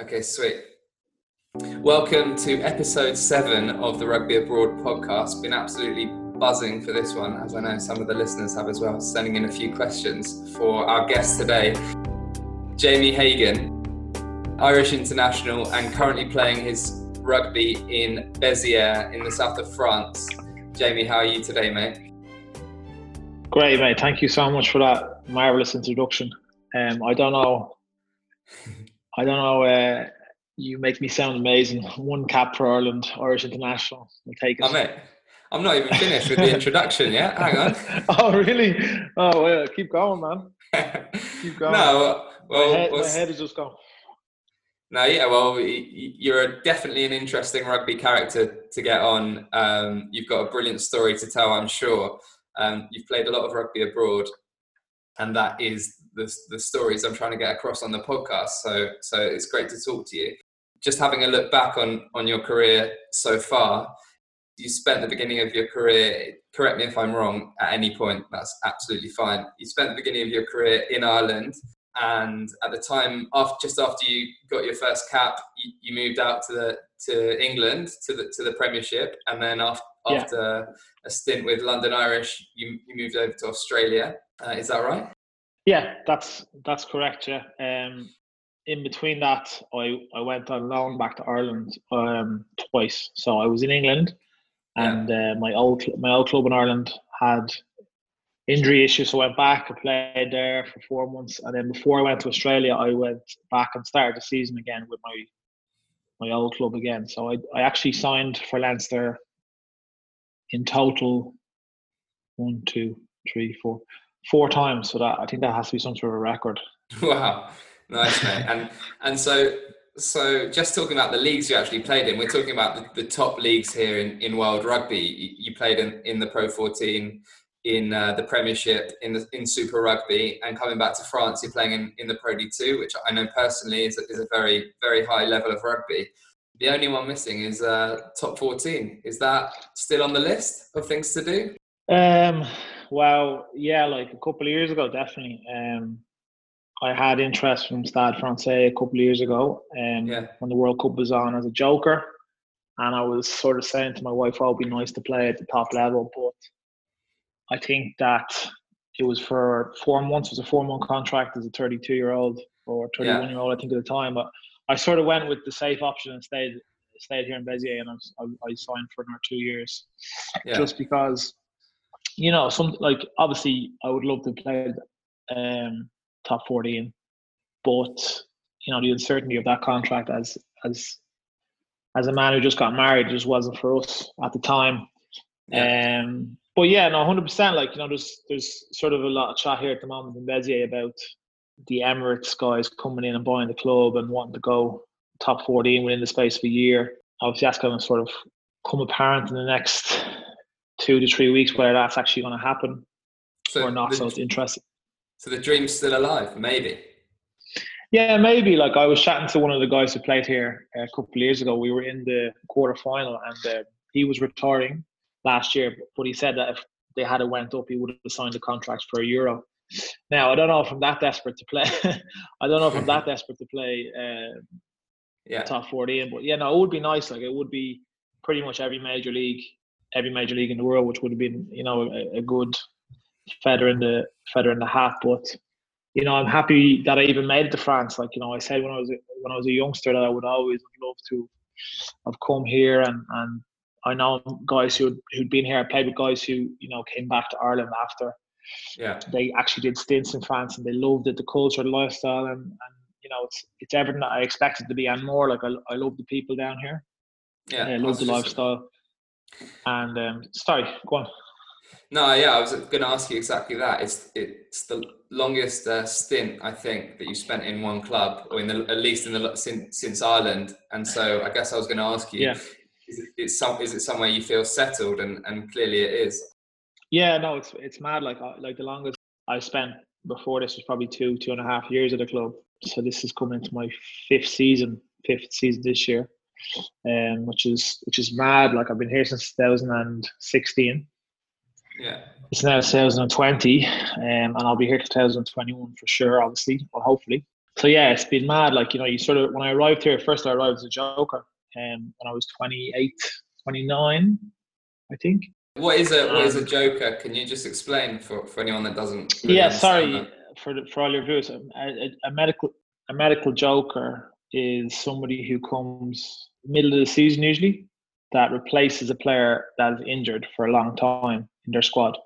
Okay, sweet. Welcome to episode seven of the Rugby Abroad podcast. Been absolutely buzzing for this one, as I know some of the listeners have as well, sending in a few questions for our guest today, Jamie Hagan, Irish international and currently playing his rugby in Béziers in the south of France. Jamie, how are you today, mate? Great, mate. Thank you so much for that marvelous introduction. Um, I don't know, I don't know. Uh, you make me sound amazing. One cap for Ireland, Irish international. I'll take it. Oh, mate. I'm not even finished with the introduction yet. Hang on. oh, really? Oh, well, keep going, man. Keep going. no, well, my, head, my head is just going. No, yeah, well, you're definitely an interesting rugby character to get on. Um, you've got a brilliant story to tell, I'm sure. Um, you've played a lot of rugby abroad, and that is the, the stories I'm trying to get across on the podcast. So, so it's great to talk to you. Just having a look back on on your career so far, you spent the beginning of your career. Correct me if I'm wrong. At any point, that's absolutely fine. You spent the beginning of your career in Ireland and at the time after just after you got your first cap you, you, moved out to the to England to the to the Premiership and then after, yeah. after a stint with London Irish you, you moved over to Australia uh, is that right yeah that's that's correct yeah um, in between that I, I went on loan back to Ireland um, twice so I was in England and yeah. uh, my old my old club in Ireland had injury issues. So I went back, I played there for four months, and then before I went to Australia, I went back and started the season again with my my old club again. So I I actually signed for Leinster in total one, two, three, four, four times. for that I think that has to be some sort of a record. Wow, nice mate. and and so so just talking about the leagues you actually played in, we're talking about the, the top leagues here in, in world rugby. You, you played in, in the Pro 14, in uh, the Premiership, in the, in Super Rugby, and coming back to France, you're playing in, in the Pro D2, which I know personally is a, is a very very high level of rugby. The only one missing is uh, top 14. Is that still on the list of things to do? Um, well, yeah, like a couple of years ago, definitely. Um, I had interest from Stade Francais a couple of years ago, um, yeah. when the World Cup was on as a joker, and I was sort of saying to my wife, "Oh, it'd be nice to play at the top level," but I think that it was for four months. It was a four month contract as a 32 year old or 31-year-old, I think at the time. But I sort of went with the safe option and stayed stayed here in Béziers, and I, I signed for another two years, yeah. just because you know some like obviously I would love to play um, top 14, but you know the uncertainty of that contract as as as a man who just got married just wasn't for us at the time. Yeah. Um, but yeah, no, hundred percent. Like you know, there's there's sort of a lot of chat here at the moment in Béziers about the Emirates guys coming in and buying the club and wanting to go top fourteen within the space of a year. Obviously, that's going to sort of come apparent in the next two to three weeks whether that's actually going to happen so or not. The, so it's interesting. So the dream's still alive, maybe. Yeah, maybe. Like I was chatting to one of the guys who played here a couple of years ago. We were in the quarter final, and uh, he was retiring last year, but he said that if they had it went up, he would have signed a contract for a euro. Now I don't know if I'm that desperate to play. I don't know if I'm that desperate to play uh, yeah. top 14, but yeah, no, it would be nice. Like it would be pretty much every major league, every major league in the world, which would have been you know a, a good feather in the feather in the hat. But you know, I'm happy that I even made it to France. Like you know, I said when I was a, when I was a youngster that I would always love to have come here and and I know guys who who'd been here. I played with guys who you know came back to Ireland after. Yeah. They actually did stints in France and they loved it, the culture, the lifestyle, and, and you know it's it's everything that I expected to be and more. Like I, I love the people down here. Yeah, I love the lifestyle. And um, sorry, go on. No, yeah, I was going to ask you exactly that. It's it's the longest uh, stint I think that you spent in one club, or in the, at least in the since since Ireland. And so I guess I was going to ask you, yeah is it, it's some is it somewhere you feel settled and and clearly it is yeah no it's it's mad like like the longest i spent before this was probably two two and a half years at the club so this is coming into my fifth season fifth season this year um which is which is mad like i've been here since 2016 yeah it's now 2020 um, and i'll be here 2021 for sure obviously or hopefully so yeah, it's been mad. Like you know, you sort of when I arrived here, first I arrived as a joker, and um, when I was 28, 29, I think. What is a what is a um, joker? Can you just explain for, for anyone that doesn't? Really yeah, sorry that? for the, for all your viewers. A, a, a, medical a medical joker is somebody who comes middle of the season usually that replaces a player that is injured for a long time in their squad.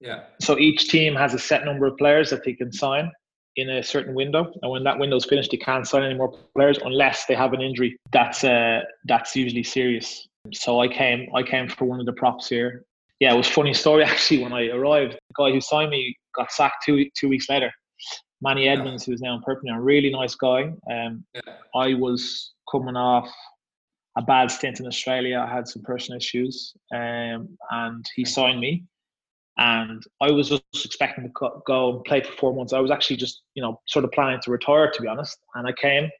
Yeah. So each team has a set number of players that they can sign in a certain window, and when that window is finished, they can't sign any more players unless they have an injury. That's uh, that's usually serious. So I came I came for one of the props here. Yeah, it was funny story actually when I arrived. The guy who signed me got sacked two two weeks later. Manny Edmonds, who's now in Perpignan, a really nice guy. Um, yeah. I was coming off a bad stint in Australia. I had some personal issues, um, and he signed me. And I was just expecting to go and play for four months. I was actually just, you know, sort of planning to retire, to be honest. And I came,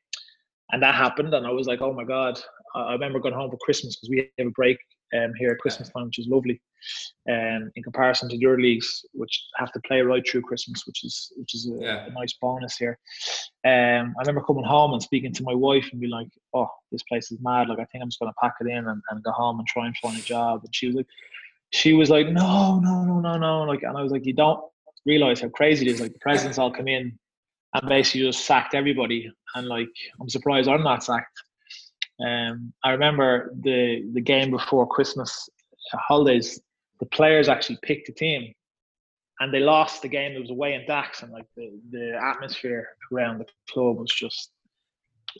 and that happened, and I was like, oh my god. I remember going home for Christmas because we have a break um, here at Christmas time, which is lovely. Um, in comparison to your leagues, which have to play right through Christmas, which is which is a, yeah. a nice bonus here. Um, I remember coming home and speaking to my wife and be like, "Oh, this place is mad. Like, I think I'm just going to pack it in and, and go home and try and find a job." And she was like, "She was like, no, no, no, no, no." Like, and I was like, "You don't realize how crazy it is. Like, the presidents all come in and basically just sacked everybody, and like, I'm surprised I'm not sacked." Um, I remember the the game before Christmas holidays. The players actually picked a team, and they lost the game. It was away in Dax, and like the, the atmosphere around the club was just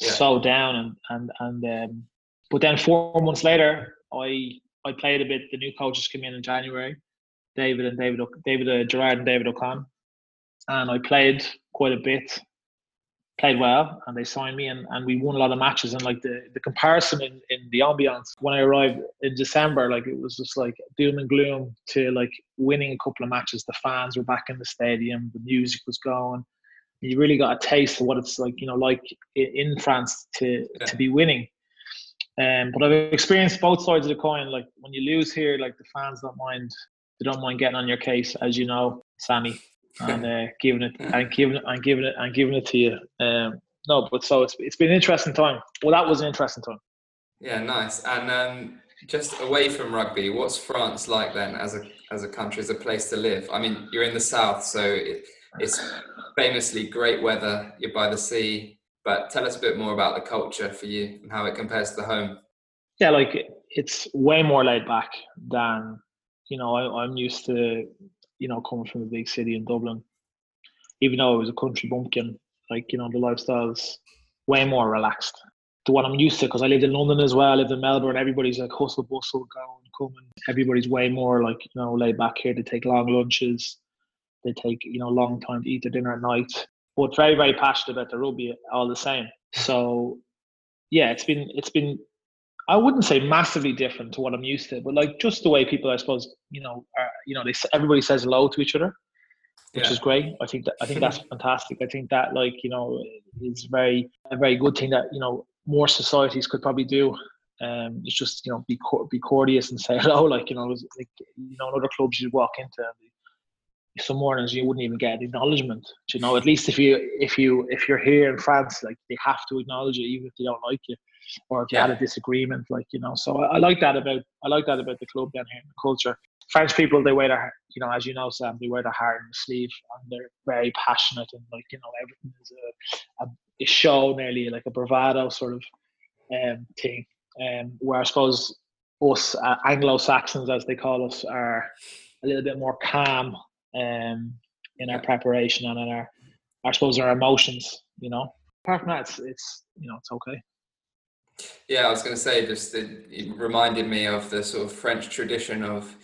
yeah. so down. And and and um, but then four months later, I I played a bit. The new coaches came in in January, David and David David uh, Gerard and David Aucagne, and I played quite a bit played well and they signed me and, and we won a lot of matches. And like the, the comparison in, in the ambiance when I arrived in December like it was just like doom and gloom to like winning a couple of matches. The fans were back in the stadium the music was going you really got a taste of what it's like you know like in France to yeah. to be winning. Um, but I've experienced both sides of the coin. Like when you lose here like the fans don't mind they don't mind getting on your case as you know Sammy and uh, giving it and giving it and giving it and giving it to you. Um, no, but so it's it's been an interesting time. Well, that was an interesting time. Yeah, nice. And um, just away from rugby, what's France like then as a as a country, as a place to live? I mean, you're in the south, so it, it's famously great weather. You're by the sea, but tell us a bit more about the culture for you and how it compares to the home. Yeah, like it's way more laid back than you know. I, I'm used to you know, coming from a big city in Dublin, even though I was a country bumpkin, like, you know, the lifestyle's way more relaxed to what I'm used to because I lived in London as well. I lived in Melbourne. Everybody's like hustle bustle, going, coming. Everybody's way more like, you know, laid back here. They take long lunches. They take, you know, long time to eat their dinner at night. But very, very passionate about the rugby all the same. So yeah, it's been it's been I wouldn't say massively different to what I'm used to, but like just the way people, I suppose, you know, are, you know, they everybody says hello to each other, which yeah. is great. I think that I think that's fantastic. I think that like you know is very a very good thing that you know more societies could probably do. Um, it's just you know be be courteous and say hello. Like you know, like you know, in other clubs you walk into. Some mornings you wouldn't even get acknowledgement. You know, at least if you if you if you're here in France, like they have to acknowledge you even if they don't like you or if you yeah. had a disagreement, like you know. So I, I, like that about I like that about the club down here, the culture. French people, they wear their, you know, as you know, Sam, they wear their heart in the sleeve, and they're very passionate, and like you know, everything is a, a, a show, nearly like a bravado sort of um, thing. Um, where I suppose us uh, Anglo Saxons, as they call us, are a little bit more calm um, in our preparation and in our, I suppose, our emotions. You know, apart from that, it's, it's you know, it's okay. Yeah, I was going to say, just it, it, reminded me of the sort of French tradition of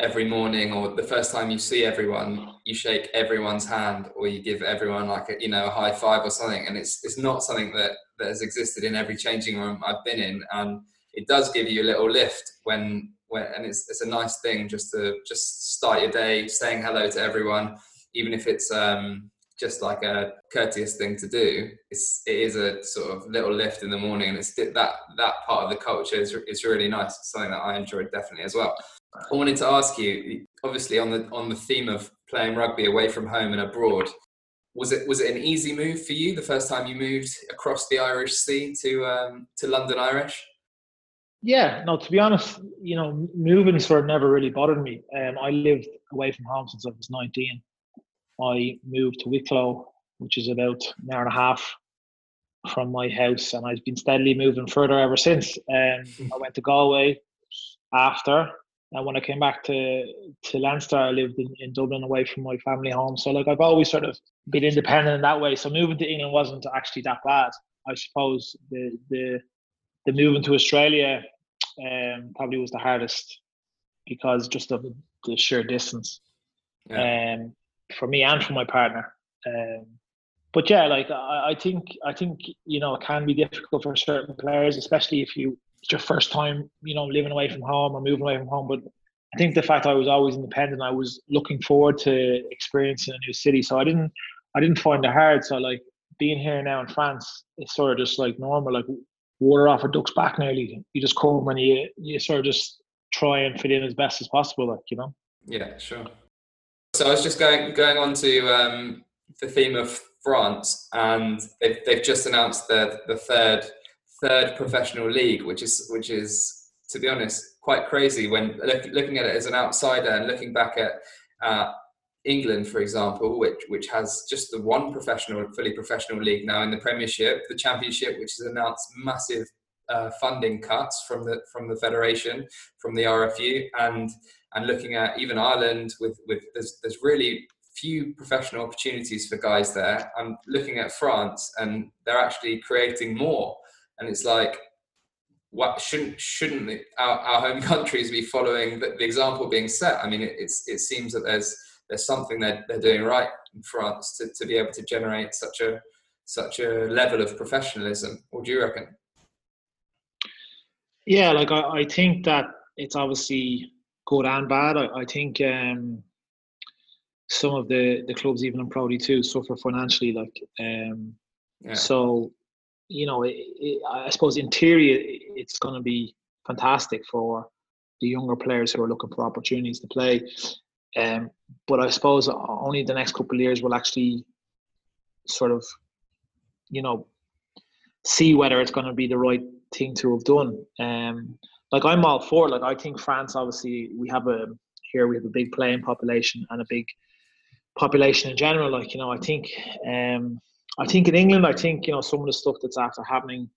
every morning or the first time you see everyone, you shake everyone's hand or you give everyone like a you know a high five or something. And it's it's not something that that has existed in every changing room I've been in, and it does give you a little lift when when and it's it's a nice thing just to just start your day saying hello to everyone, even if it's um just like a courteous thing to do. It's it is a sort of little lift in the morning, and it's that that part of the culture is is really nice. It's something that I enjoyed definitely as well. I wanted to ask you, obviously on the on the theme of playing rugby away from home and abroad. was it was it an easy move for you the first time you moved across the Irish Sea to um, to London Irish? Yeah, no. To be honest, you know, moving sort of never really bothered me. Um, I lived away from home since I was nineteen. I moved to Wicklow, which is about an hour and a half from my house, and I've been steadily moving further ever since. Um, I went to Galway after, and when I came back to to Leinster, I lived in, in Dublin away from my family home. So like I've always sort of been independent in that way. So moving to England wasn't actually that bad. I suppose the the the moving to Australia um, probably was the hardest because just of the sheer distance. Yeah. Um, for me and for my partner. Um, but yeah, like I, I, think I think you know it can be difficult for certain players, especially if you it's your first time, you know, living away from home or moving away from home. But I think the fact I was always independent, I was looking forward to experiencing a new city. So I didn't I didn't find it hard. So like being here now in France, it's sort of just like normal, like water off a duck's back nearly. You just come and you you sort of just try and fit in as best as possible, like you know. Yeah, sure. So I was just going going on to um, the theme of France, and they've, they've just announced the the third third professional league, which is which is to be honest quite crazy when look, looking at it as an outsider and looking back at uh, England, for example, which which has just the one professional, fully professional league now in the Premiership, the Championship, which has announced massive uh, funding cuts from the from the federation, from the RFU, and and looking at even Ireland with with there's there's really few professional opportunities for guys there. I'm looking at France, and they're actually creating more, and it's like. What shouldn't shouldn't our, our home countries be following the, the example being set? I mean, it, it's it seems that there's there's something they're, they're doing right in France to, to be able to generate such a such a level of professionalism. What do you reckon? Yeah, like I, I think that it's obviously good and bad. I, I think um, some of the, the clubs, even in Pro D2, suffer financially. Like, um, yeah. so you know, it, it, I suppose in theory, it's going to be fantastic for the younger players who are looking for opportunities to play. Um, but I suppose only the next couple of years will actually sort of, you know, see whether it's going to be the right thing to have done. Um, like I'm all for. Like I think France, obviously, we have a here we have a big playing population and a big population in general. Like you know, I think, um, I think in England, I think you know some of the stuff that's after happening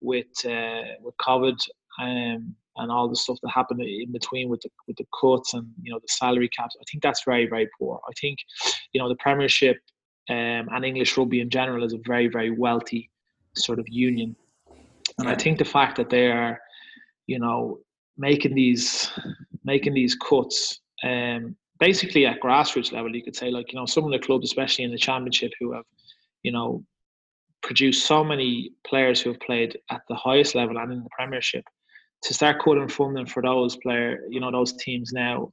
with uh, with COVID. Um, and all the stuff that happened in between with the with the cuts and you know the salary caps. I think that's very very poor. I think you know the Premiership um, and English rugby in general is a very very wealthy sort of union, and I think the fact that they are you know making these making these cuts um, basically at grassroots level, you could say like you know some of the clubs, especially in the Championship, who have you know produced so many players who have played at the highest level and in the Premiership to start cutting funding for those player, you know, those teams now,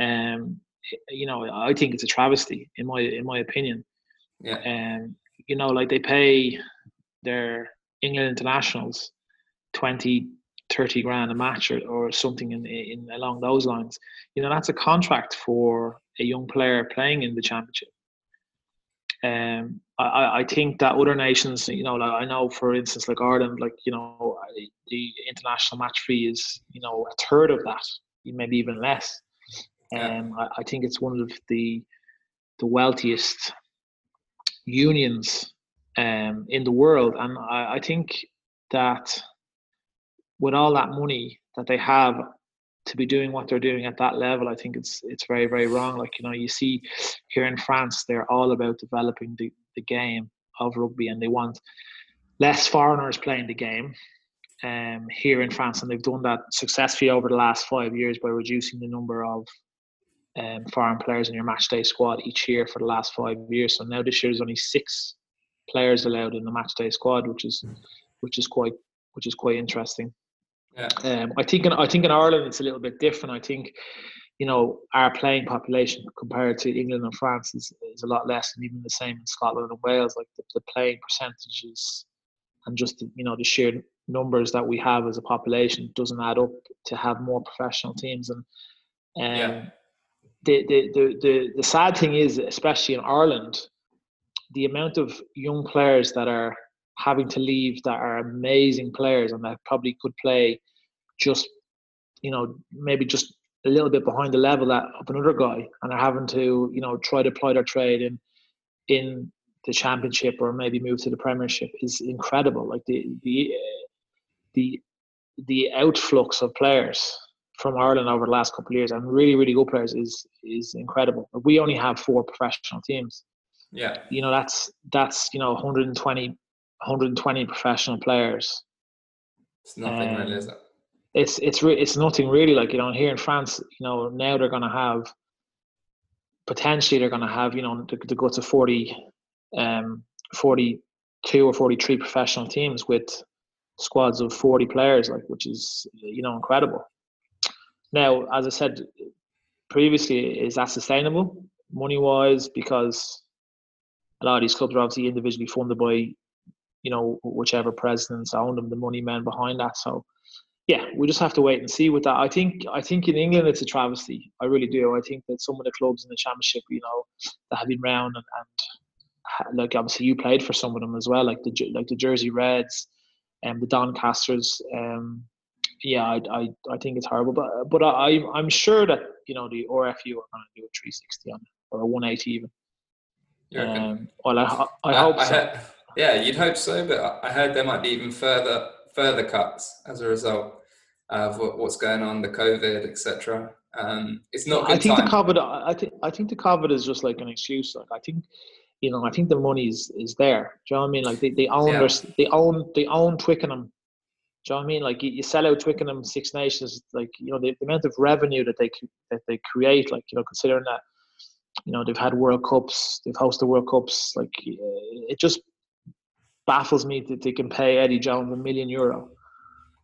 um, you know, I think it's a travesty in my in my opinion. Yeah. Um, you know, like they pay their England internationals 20, 30 grand a match or, or something in, in along those lines. You know, that's a contract for a young player playing in the championship. Um, I, I think that other nations, you know, like I know, for instance, like Ireland, like you know, the international match fee is, you know, a third of that, maybe even less. Um, I, I think it's one of the the wealthiest unions um, in the world, and I, I think that with all that money that they have to be doing what they're doing at that level, I think it's it's very very wrong. Like you know, you see here in France, they're all about developing the, the game of rugby, and they want less foreigners playing the game um, here in France, and they've done that successfully over the last five years by reducing the number of um, foreign players in your match day squad each year for the last five years. So now this year there's only six players allowed in the match day squad, which is which is quite which is quite interesting. Yeah. Um, I think in, I think in Ireland it's a little bit different. I think you know our playing population compared to England and France is, is a lot less, and even the same in Scotland and Wales. Like the, the playing percentages and just the, you know the sheer numbers that we have as a population doesn't add up to have more professional teams. And um, yeah. the, the, the the the sad thing is, especially in Ireland, the amount of young players that are having to leave that are amazing players and that probably could play just you know maybe just a little bit behind the level that of another guy and are having to you know try to apply their trade in in the championship or maybe move to the premiership is incredible. Like the the the the outflux of players from Ireland over the last couple of years and really really good players is is incredible. We only have four professional teams. Yeah. You know that's that's you know 120 120 professional players. It's nothing um, really is it it's it's re- it's nothing really like you know here in France you know now they're going to have potentially they're going to have you know to, go to 40 um 42 or 43 professional teams with squads of 40 players like which is you know incredible. Now as i said previously is that sustainable money wise because a lot of these clubs are obviously individually funded by you know whichever presidents own them the money men behind that. So yeah, we just have to wait and see with that. I think I think in England it's a travesty. I really do. I think that some of the clubs in the championship, you know, that have been round and, and like obviously you played for some of them as well, like the like the Jersey Reds and um, the Doncasters. Um, yeah, I, I I think it's horrible, but but I I'm sure that you know the RFU are going to do a 360 on it or a 180 even. Um, well, I I hope I, I so. Heard, yeah, you'd hope so, but I heard there might be even further further cuts as a result of what's going on, the COVID, etc. Um, it's not. I think time. the COVID. I think I think the COVID is just like an excuse. Like I think, you know, I think the money is, is there. Do you know what I mean? Like they, they own yeah. their, they own they own Twickenham. Do you know what I mean? Like you, you sell out Twickenham Six Nations. Like you know the, the amount of revenue that they that they create. Like you know considering that you know they've had World Cups, they've hosted World Cups. Like it just baffles me that they can pay Eddie Jones a million euro.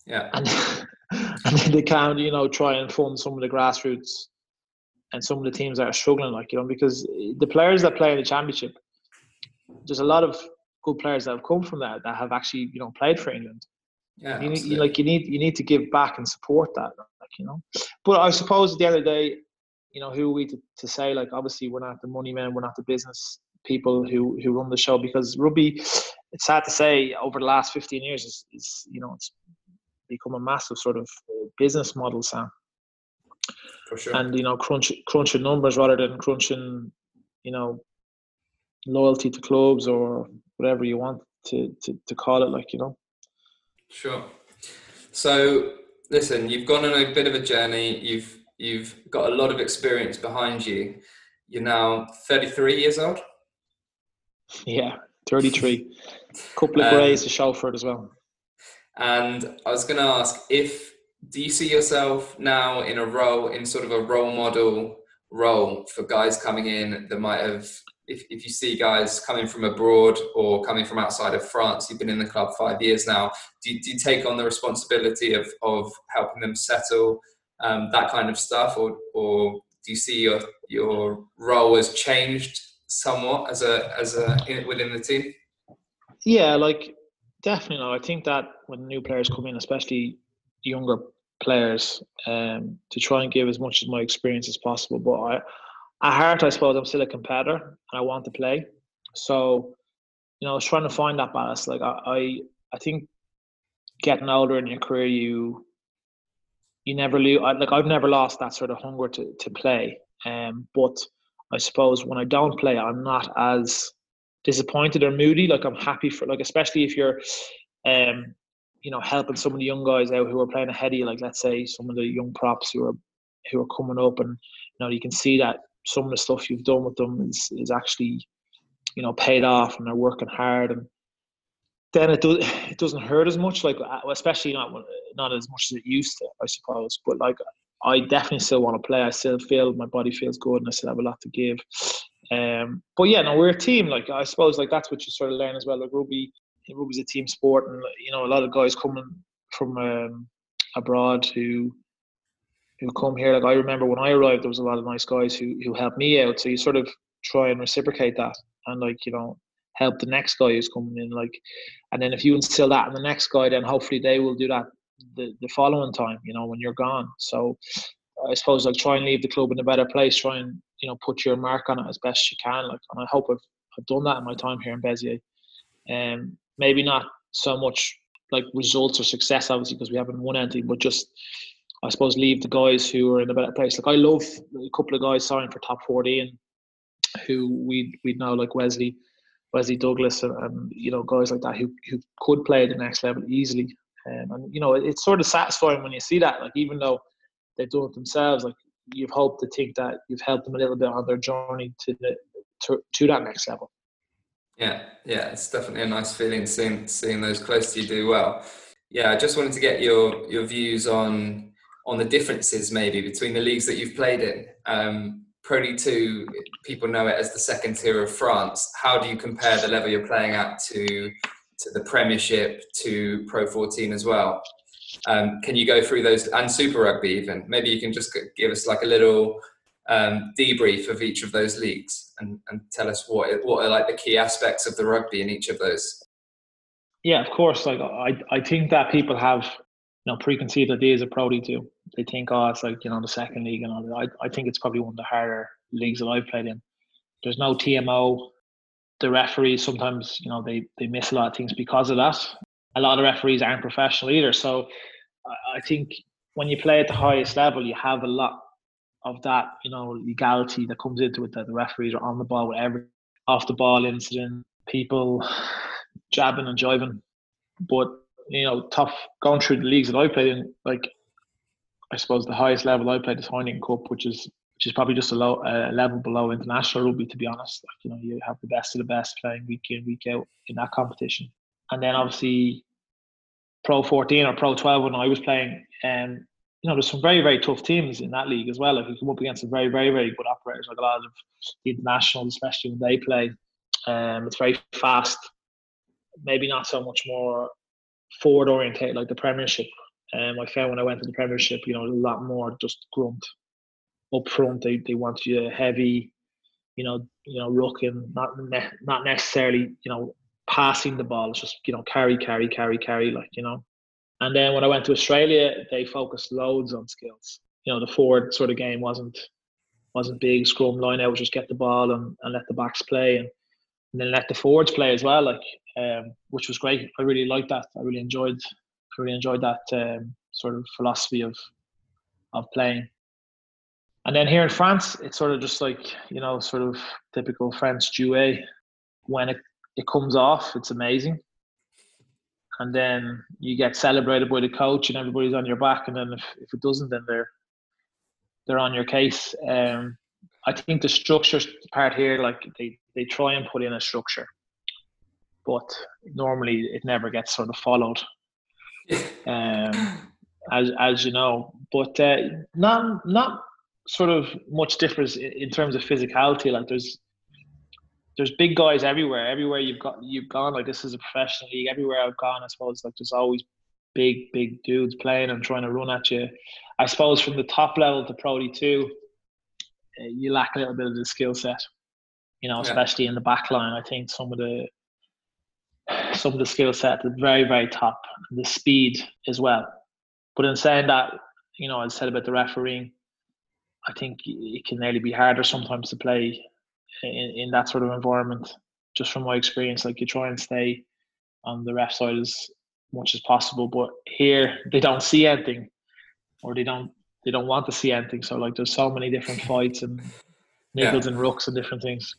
Yeah. And and then they can, you know, try and fund some of the grassroots and some of the teams that are struggling, like, you know, because the players that play in the championship, there's a lot of good players that have come from that that have actually, you know, played for England. Yeah, you need, you, like you need you need to give back and support that, like you know. But I suppose at the end of the day, you know, who are we to, to say like obviously we're not the money men, we're not the business people who who run the show because rugby, it's sad to say over the last 15 years is, is you know it's become a massive sort of uh, business model, Sam. For sure. And you know, crunch crunching numbers rather than crunching, you know, loyalty to clubs or whatever you want to, to, to call it, like you know. Sure. So listen, you've gone on a bit of a journey. You've you've got a lot of experience behind you. You're now 33 years old. Yeah, 33. Couple of um, greys to show for it as well. And I was going to ask if do you see yourself now in a role in sort of a role model role for guys coming in that might have if, if you see guys coming from abroad or coming from outside of France, you've been in the club five years now, do you, do you take on the responsibility of, of helping them settle um, that kind of stuff or, or do you see your, your role has changed somewhat as a, as a, in, within the team? Yeah, like definitely. No, I think that when new players come in, especially younger players, um, to try and give as much of my experience as possible. But I, at heart, I suppose I'm still a competitor and I want to play. So, you know, I was trying to find that balance. Like I, I, I think getting older in your career, you, you never lose. Like I've never lost that sort of hunger to to play. Um, but I suppose when I don't play, I'm not as disappointed or moody. Like I'm happy for like especially if you're um you know helping some of the young guys out who are playing ahead of you, like let's say some of the young props who are who are coming up and you know you can see that some of the stuff you've done with them is is actually you know paid off and they're working hard and then it does it doesn't hurt as much like uh, especially not not as much as it used to I suppose but like I definitely still want to play I still feel my body feels good and I still have a lot to give um, but yeah, no, we're a team. Like I suppose, like that's what you sort of learn as well. Like rugby, rugby's a team sport, and you know a lot of guys coming from um, abroad who who come here. Like I remember when I arrived, there was a lot of nice guys who who helped me out. So you sort of try and reciprocate that, and like you know help the next guy who's coming in. Like, and then if you instill that in the next guy, then hopefully they will do that the, the following time. You know when you're gone. So I suppose like try and leave the club in a better place. Try and you know put your mark on it as best you can. Like, and I hope I've I've done that in my time here in Béziers. Um, maybe not so much like results or success, obviously, because we haven't won anything, but just I suppose leave the guys who are in a better place. Like I love a couple of guys signing for top fourteen, who we we know like Wesley, Wesley Douglas, and, and, you know guys like that who who could play at the next level easily. Um, and you know it, it's sort of satisfying when you see that. Like even though they've done it themselves, like you've hoped to think that you've helped them a little bit on their journey to the to, to that next level. Yeah, yeah, it's definitely a nice feeling seeing seeing those close to you do well. Yeah, I just wanted to get your your views on on the differences maybe between the leagues that you've played in. Um, Pro D two, people know it as the second tier of France. How do you compare the level you're playing at to to the Premiership to Pro 14 as well? Um, can you go through those and Super Rugby even? Maybe you can just give us like a little um, debrief of each of those leagues and, and tell us what what are like the key aspects of the rugby in each of those. Yeah, of course. Like I, I think that people have you know preconceived ideas of Pro D2. They think, oh, it's like you know the second league and all that. I, I think it's probably one of the harder leagues that I've played in. There's no TMO. The referees sometimes, you know, they they miss a lot of things because of that. A lot of referees aren't professional either. So I think when you play at the highest level, you have a lot of that, you know, legality that comes into it that the referees are on the ball with every off the ball incident, people jabbing and jiving. But, you know, tough going through the leagues that I played in, like I suppose the highest level I played is Heineken Cup, which is which is probably just a low level below international rugby to be honest. Like, you know, you have the best of the best playing week in, week out in that competition. And then obviously Pro 14 or Pro 12 when I was playing, um, you know, there's some very, very tough teams in that league as well. Like you come up against some very, very, very good operators, like a lot of the internationals, especially when they play. Um, it's very fast, maybe not so much more forward orientated like the Premiership. Um, I found when I went to the Premiership, you know, a lot more just grunt up front. They they want you heavy, you know, you know, rucking, not ne- not necessarily, you know, passing the ball. It's just you know, carry, carry, carry, carry, like you know. And then when I went to Australia, they focused loads on skills. You know, the forward sort of game wasn't wasn't big scrum line out, just get the ball and, and let the backs play and, and then let the forwards play as well, like um, which was great. I really liked that. I really enjoyed I really enjoyed that um, sort of philosophy of of playing. And then here in France, it's sort of just like, you know, sort of typical French jouet. When it, it comes off, it's amazing. And then you get celebrated by the coach and everybody's on your back and then if, if it doesn't then they're they're on your case. Um, i think the structure part here like they, they try and put in a structure but normally it never gets sort of followed. Um, as as you know but uh, not not sort of much difference in terms of physicality. Like there's there's big guys everywhere. Everywhere you've got you've gone, like this is a professional league. Everywhere I've gone, I suppose like there's always big, big dudes playing and trying to run at you. I suppose from the top level to Pro D two, eh, you lack a little bit of the skill set. You know, especially yeah. in the back line. I think some of the some of the skill set at the very, very top, the speed as well. But in saying that, you know, I said about the refereeing, I think it can nearly be harder sometimes to play in, in that sort of environment. Just from my experience, like you try and stay on the ref side as much as possible, but here they don't see anything, or they don't they don't want to see anything. So like there's so many different fights and niggles yeah. and rooks and different things.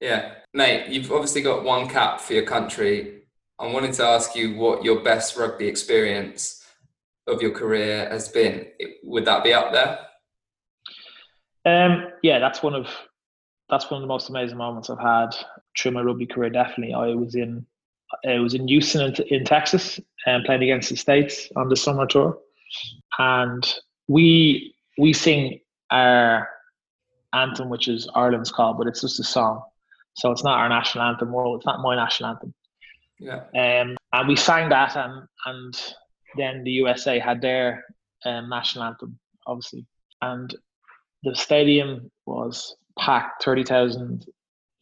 Yeah, mate, you've obviously got one cap for your country. I wanted to ask you what your best rugby experience of your career has been. Would that be up there? Um, yeah, that's one of that's one of the most amazing moments I've had through my rugby career. Definitely, I was in I was in Houston in, in Texas and playing against the States on the summer tour, and we we sing our anthem, which is Ireland's call, but it's just a song, so it's not our national anthem. Well, it's not my national anthem. Yeah. Um, and we sang that, and and then the USA had their um, national anthem, obviously, and the stadium was packed, 30,000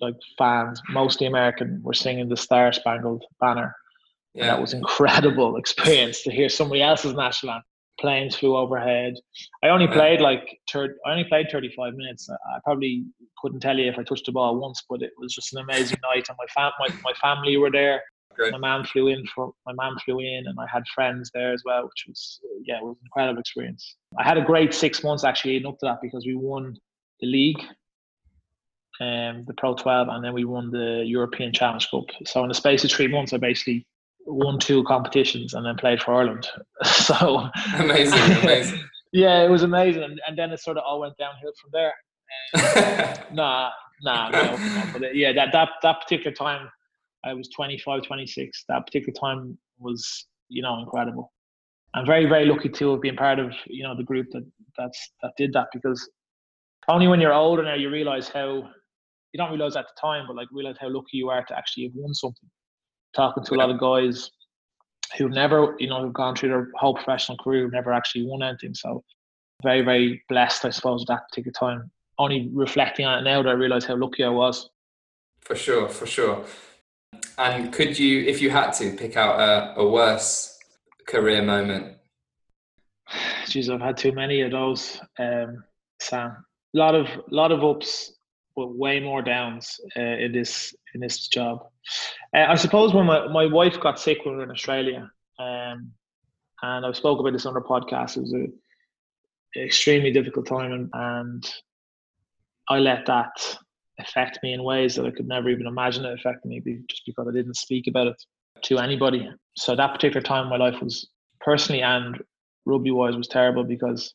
like fans, mostly American, were singing the Star Spangled Banner. Yeah. And that was incredible experience to hear somebody else's national anthem. planes flew overhead. I only played like third. I only played 35 minutes. I probably couldn't tell you if I touched the ball once, but it was just an amazing night. And my fam, my, my family were there. Great. My mom flew in for my mom flew in, and I had friends there as well, which was yeah, it was an incredible experience. I had a great six months actually leading up to that because we won the league, um, the Pro 12, and then we won the European Challenge Cup. So in the space of three months, I basically won two competitions and then played for Ireland. so amazing, amazing. yeah, it was amazing, and, and then it sort of all went downhill from there. Um, nah, nah, no, no, but yeah, that that that particular time, I was 25, 26. That particular time was, you know, incredible. I'm very, very lucky to have been part of, you know, the group that that's that did that because only when you're older now you realize how you don't realize at the time, but like realize how lucky you are to actually have won something talking to a lot of guys who never, you know, have gone through their whole professional career, never actually won anything. So very, very blessed, I suppose, at that particular time. Only reflecting on it now that I realise how lucky I was. For sure, for sure. And could you, if you had to, pick out a, a worse career moment? Jeez, I've had too many of those, um, Sam. A lot of, lot of ups, way more downs uh, in this in this job. Uh, I suppose when my, my wife got sick when we were in Australia, um, and I spoke about this on our podcast, it was a extremely difficult time, and, and I let that affect me in ways that I could never even imagine it affecting me, just because I didn't speak about it to anybody. So that particular time in my life was personally and rugby wise was terrible because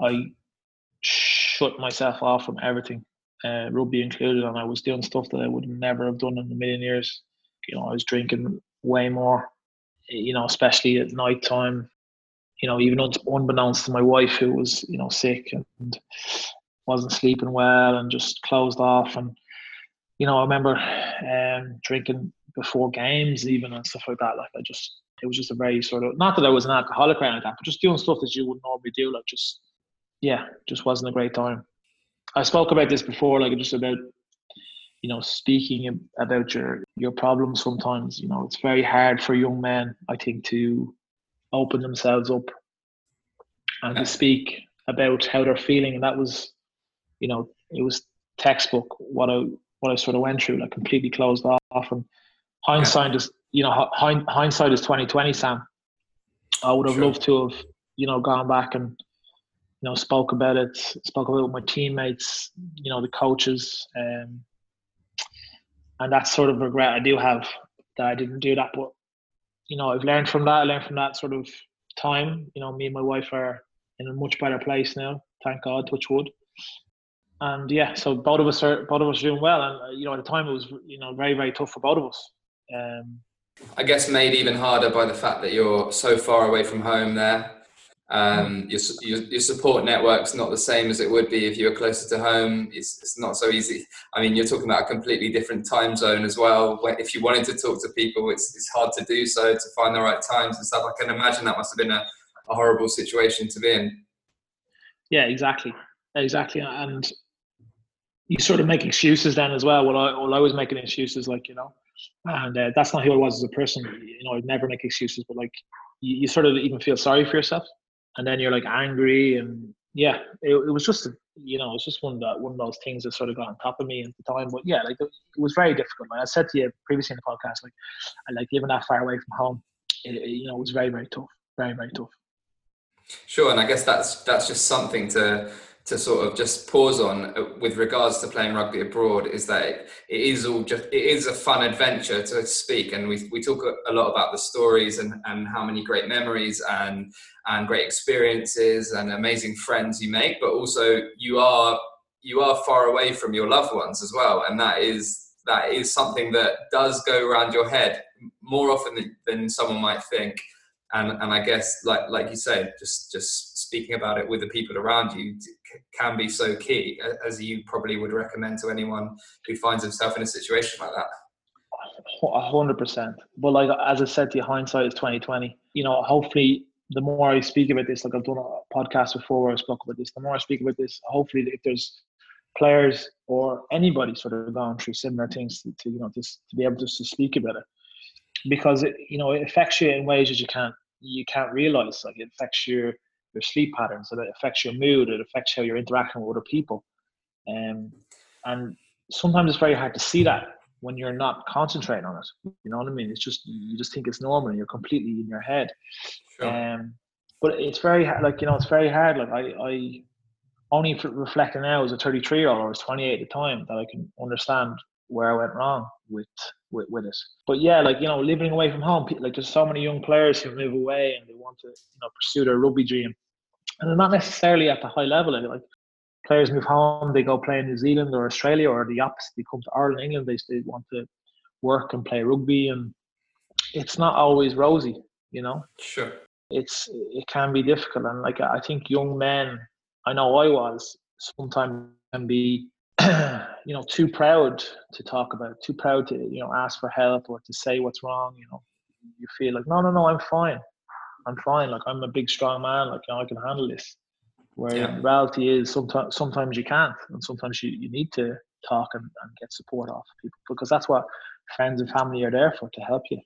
I shut myself off from everything uh, rugby included, and I was doing stuff that I would never have done in a million years. You know, I was drinking way more. You know, especially at night time. You know, even unbeknownst to my wife, who was you know sick and wasn't sleeping well and just closed off. And you know, I remember um, drinking before games, even and stuff like that. Like I just, it was just a very sort of not that I was an alcoholic or anything but just doing stuff that you would normally do. Like just, yeah, just wasn't a great time. I spoke about this before, like just about you know speaking about your your problems. Sometimes you know it's very hard for young men, I think, to open themselves up and to speak about how they're feeling. And that was, you know, it was textbook what I what I sort of went through, like completely closed off. And hindsight is, you know, hindsight is twenty twenty, Sam. I would have sure. loved to have, you know, gone back and you know, spoke about it, spoke about it with my teammates, you know, the coaches, um, and that sort of regret I do have that I didn't do that. But you know, I've learned from that. I learned from that sort of time. You know, me and my wife are in a much better place now. Thank God, touch wood. And yeah, so both of us are both of us are doing well. And uh, you know, at the time it was you know very very tough for both of us. Um, I guess made even harder by the fact that you're so far away from home there. Um, your, your, your, support network's not the same as it would be if you were closer to home. It's, it's not so easy. I mean, you're talking about a completely different time zone as well. If you wanted to talk to people, it's, it's hard to do so to find the right times and stuff. I can imagine that must have been a, a horrible situation to be in. Yeah, exactly, exactly. And you sort of make excuses then as well. Well, I, well, I was making excuses like you know, and uh, that's not who I was as a person. You know, I'd never make excuses, but like you, you sort of even feel sorry for yourself and then you're like angry and yeah, it, it was just you know it's just one of one of those things that sort of got on top of me at the time. But yeah, like it, it was very difficult. Like I said to you previously in the podcast, like I like living that far away from home. It, it, you know, it was very very tough, very very tough. Sure, and I guess that's that's just something to to sort of just pause on uh, with regards to playing rugby abroad is that it, it is all just it is a fun adventure to speak. And we, we talk a lot about the stories and, and how many great memories and and great experiences and amazing friends you make but also you are you are far away from your loved ones as well. And that is that is something that does go around your head more often than, than someone might think. And and I guess like like you say just just speaking about it with the people around you can be so key as you probably would recommend to anyone who finds himself in a situation like that. Hundred percent. But like as I said to you hindsight is 2020 you know hopefully the more I speak about this like I've done a podcast before where I spoke about this the more I speak about this hopefully if there's players or anybody sort of gone through similar things to, to you know just to be able just to speak about it. Because it you know it affects you in ways that you can't you can't realize. Like it affects your your sleep patterns, it affects your mood, it affects how you're interacting with other people, um, and sometimes it's very hard to see that when you're not concentrating on it. You know what I mean? It's just you just think it's normal, and you're completely in your head. Sure. Um, but it's very hard. Like you know, it's very hard. Like I, I only reflecting now as a 33 year old or I was 28 at the time that I can understand where I went wrong with, with with it. But yeah, like you know, living away from home, like there's so many young players who move away and they want to you know pursue their rugby dream, and they're not necessarily at the high level. Like players move home, they go play in New Zealand or Australia, or the opposite. They come to Ireland, England. They they want to work and play rugby, and it's not always rosy. You know. Sure. It's it can be difficult, and like I think young men, I know I was sometimes can be you know too proud to talk about too proud to you know ask for help or to say what's wrong you know you feel like no no no i'm fine. I'm fine. Like i'm a big strong man. Like you know, i can handle this. Where yeah. reality is sometimes sometimes you can't and sometimes you, you need to talk and, and get support off people because that's what friends and family are there for to help you.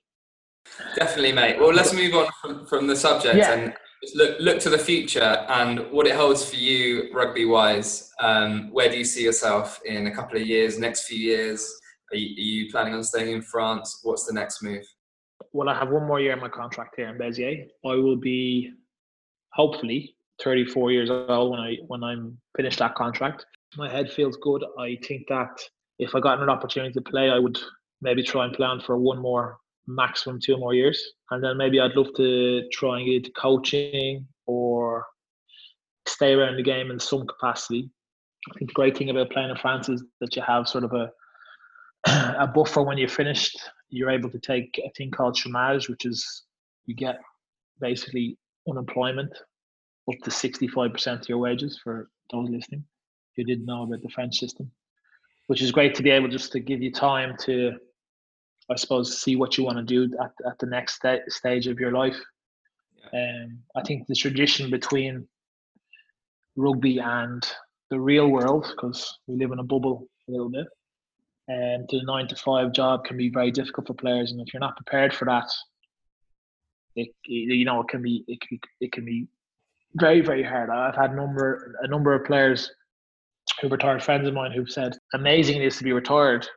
Definitely mate. Well let's move on from, from the subject yeah. and look look to the future and what it holds for you rugby wise. Um, where do you see yourself in a couple of years? Next few years? Are you, are you, planning on staying in France? What's the next move? Well, I have one more year in my contract here in Béziers. I will be hopefully 34 years old when I when I'm finished that contract. My head feels good. I think that if I got an opportunity to play, I would maybe try and plan for one more maximum two more years. And then maybe I'd love to try and get into coaching or stay around the game in some capacity. I think the great thing about playing in France is that you have sort of a a buffer when you're finished. You're able to take a thing called chômage, which is you get basically unemployment up to 65% of your wages for those listening who didn't know about the French system, which is great to be able just to give you time to I suppose, see what you want to do at, at the next st- stage of your life. Yeah. Um, I think the tradition between rugby and the real world, because we live in a bubble a little bit, and to the nine to five job can be very difficult for players. And if you're not prepared for that, it you know it can be it can be, it can be very very hard. I've had a number a number of players who retired friends of mine who've said amazing it is to be retired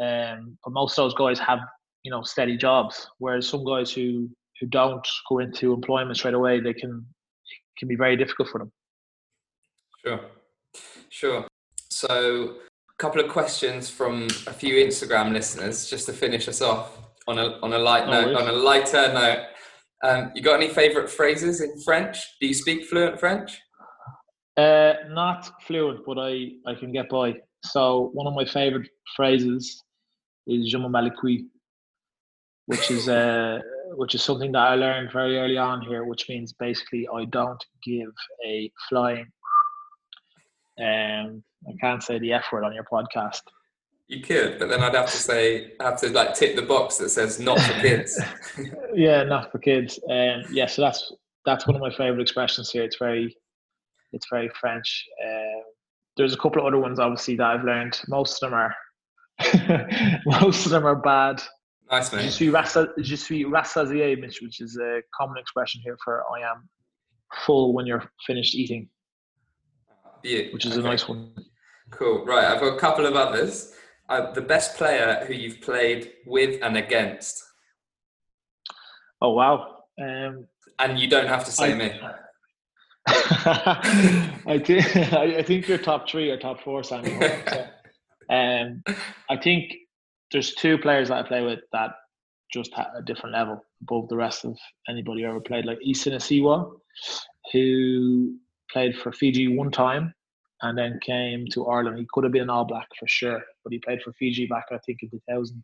um, but most of those guys have you know steady jobs, whereas some guys who who don't go into employment straight away, they can it can be very difficult for them. Sure, sure. So, a couple of questions from a few Instagram listeners, just to finish us off on a on a light no note, on a lighter note. Um, you got any favourite phrases in French? Do you speak fluent French? Uh, not fluent, but I, I can get by. So one of my favourite phrases is Je m'en which is uh, which is something that I learned very early on here, which means basically I don't give a flying. Um, I can't say the F word on your podcast. You could, but then I'd have to say, I have to like tick the box that says "not for kids." yeah, not for kids. Um, yeah, so that's that's one of my favorite expressions here. It's very, it's very French. Um, there's a couple of other ones, obviously, that I've learned. Most of them are Most of them are bad. Nice, man. Je suis, je suis rassasié, which is a common expression here for I am full when you're finished eating. Yeah, which is okay. a nice one. Cool. Right, I've got a couple of others. Uh, the best player who you've played with and against. Oh wow! Um, and you don't have to say I, me. I think I think you're top three or top four, Sammy. Um, I think there's two players that I play with that just at a different level above the rest of anybody who ever played. Like Isa Nacewa, who played for Fiji one time and then came to Ireland. He could have been an All Black for sure, but he played for Fiji back, I think, in 2000.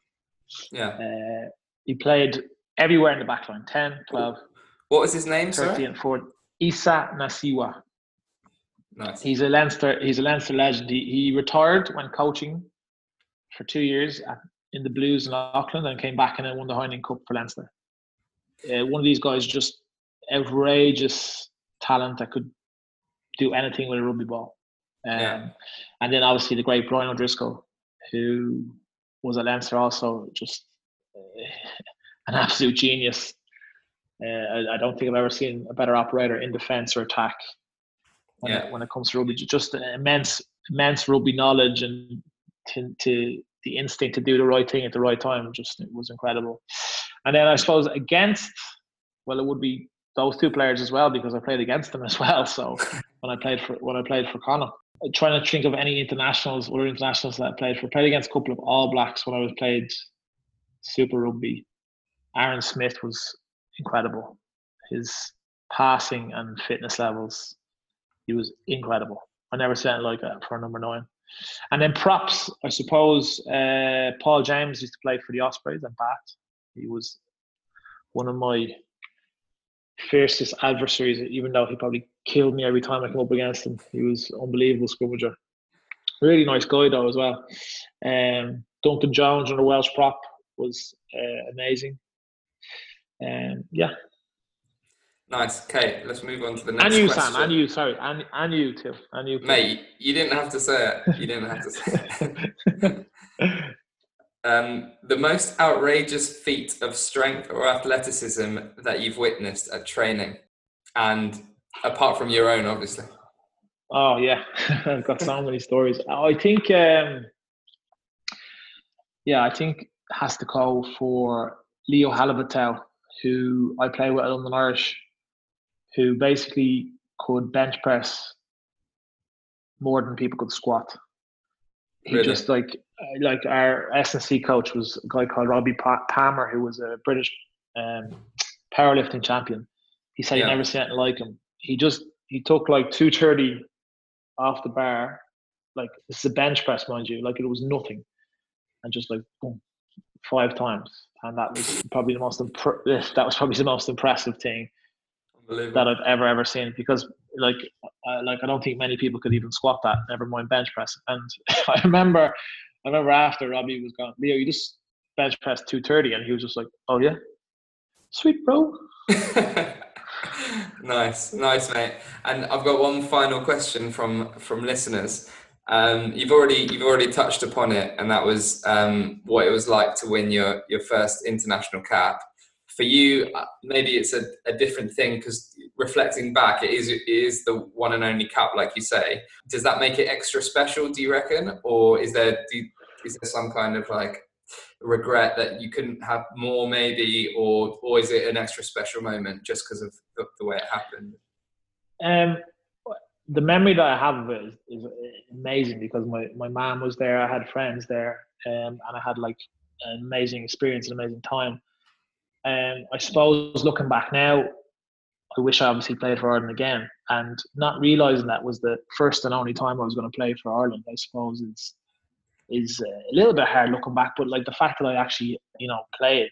Yeah. Uh, he played everywhere in the back line 10, 12. What was his name, 30 sorry? and 40. Isa Nacewa. Nice. He's a Leinster. He's a Leinster legend. He, he retired when coaching for two years at, in the Blues in Auckland, and came back and then won the Heineken Cup for Leinster. Uh, one of these guys, just outrageous talent that could do anything with a rugby ball. Um, yeah. And then obviously the great Brian O'Driscoll, who was a Leinster also, just uh, an absolute genius. Uh, I, I, don't think I've ever seen a better operator in defence or attack when, yeah. it, when it comes to rugby. Just immense, immense rugby knowledge and to, to the instinct to do the right thing at the right time. Just it was incredible. And then I suppose against, well, it would be those two players as well because I played against them as well. So when I played for when I played for Connacht, trying to think of any internationals, or internationals that I played for. I played against a couple of All Blacks when I was played Super Rugby. Aaron Smith was incredible. His passing and fitness levels, he was incredible. I never seen like that for number nine. And then props, I suppose. Uh, Paul James used to play for the Ospreys and Bath. He was one of my fiercest adversaries, even though he probably killed me every time I came up against him. He was unbelievable scrummager. Really nice guy though as well. Um, Duncan Jones on the Welsh prop was uh, amazing. Um, yeah. Nice. Okay, let's move on to the next. And you, question. Sam. And you. Sorry. And and you too. And you. Too. Mate, you didn't have to say it. You didn't have to say it. um, the most outrageous feat of strength or athleticism that you've witnessed at training, and apart from your own, obviously. Oh yeah, I've got so many stories. I think, um, yeah, I think has to call for Leo Halavatau, who I play with at London Irish, who basically could bench press more than people could squat. He really? just like like our S&C coach was a guy called Robbie Palmer, who was a British um, powerlifting champion. He said yeah. he never seen anything like him. He just he took like two thirty off the bar, like this is a bench press, mind you, like it was nothing, and just like boom, five times, and that was probably the most that was probably the most impressive thing that I've ever ever seen because like uh, like I don't think many people could even squat that, never mind bench press. And I remember I remember after Robbie was gone, Leo, you just bench press two thirty, and he was just like, oh yeah, sweet bro. nice, nice, mate. And I've got one final question from from listeners. Um, you've already you've already touched upon it, and that was um, what it was like to win your your first international cap. For you, uh, maybe it's a, a different thing because reflecting back, it is it is the one and only cup like you say. Does that make it extra special? Do you reckon, or is there do, is there some kind of like regret that you couldn't have more maybe or or is it an extra special moment just because of the, the, way it happened um the memory that i have of it is, is amazing because my my mom was there i had friends there um, and i had like an amazing experience an amazing time um, i suppose looking back now i wish i obviously played for ireland again and not realizing that was the first and only time i was going to play for ireland i suppose is is uh, a little bit hard looking back. But like the fact that I actually, you know, played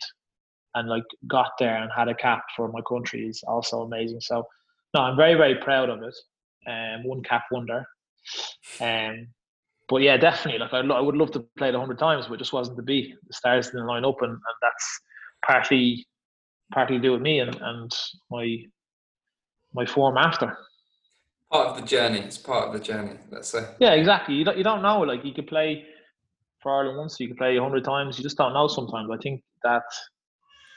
and like got there and had a cap for my country is also amazing. So no, I'm very very proud of it. Um, one cap wonder. Um, but yeah, definitely. Like I, I would love to play it a hundred times, but it just wasn't to be. The stars didn't line up, and, and that's partly partly do with me and, and my my form after part of the journey. It's part of the journey. Let's say. Yeah, exactly. You don't you don't know. Like you could play for Ireland once, you could play a hundred times. You just don't know sometimes. I think that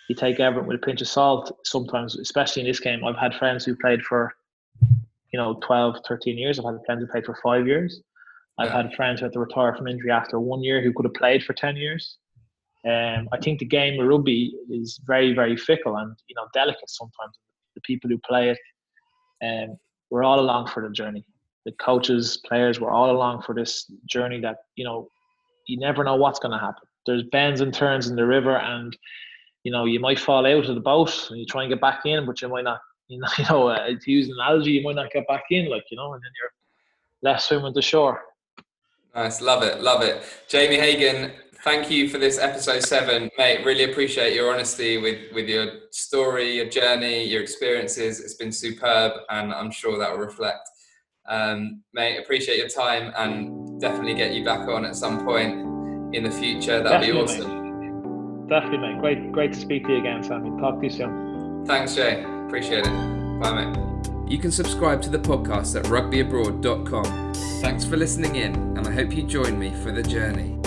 you take everything with a pinch of salt sometimes, especially in this game. I've had friends who played for, you know, 12, 13 years. I've had friends who played for five years. I've yeah. had friends who had to retire from injury after one year who could have played for 10 years. Um, I think the game of rugby is very, very fickle and, you know, delicate sometimes. The people who play it, um, we're all along for the journey. The coaches, players, we're all along for this journey that, you know, you never know what's going to happen. There's bends and turns in the river, and you know you might fall out of the boat and you try and get back in, but you might not. You know, you know uh, to use an analogy, you might not get back in, like you know, and then you're left swimming to shore. Nice, love it, love it. Jamie Hagan, thank you for this episode seven, mate. Really appreciate your honesty with with your story, your journey, your experiences. It's been superb, and I'm sure that will reflect um, mate, appreciate your time and definitely get you back on at some point in the future. That'd definitely, be awesome. Mate. Definitely, mate. Great, great to speak to you again, Sammy. Talk to you soon. Thanks, Jay. Appreciate it. Bye, mate. You can subscribe to the podcast at rugbyabroad.com. Thanks for listening in, and I hope you join me for the journey.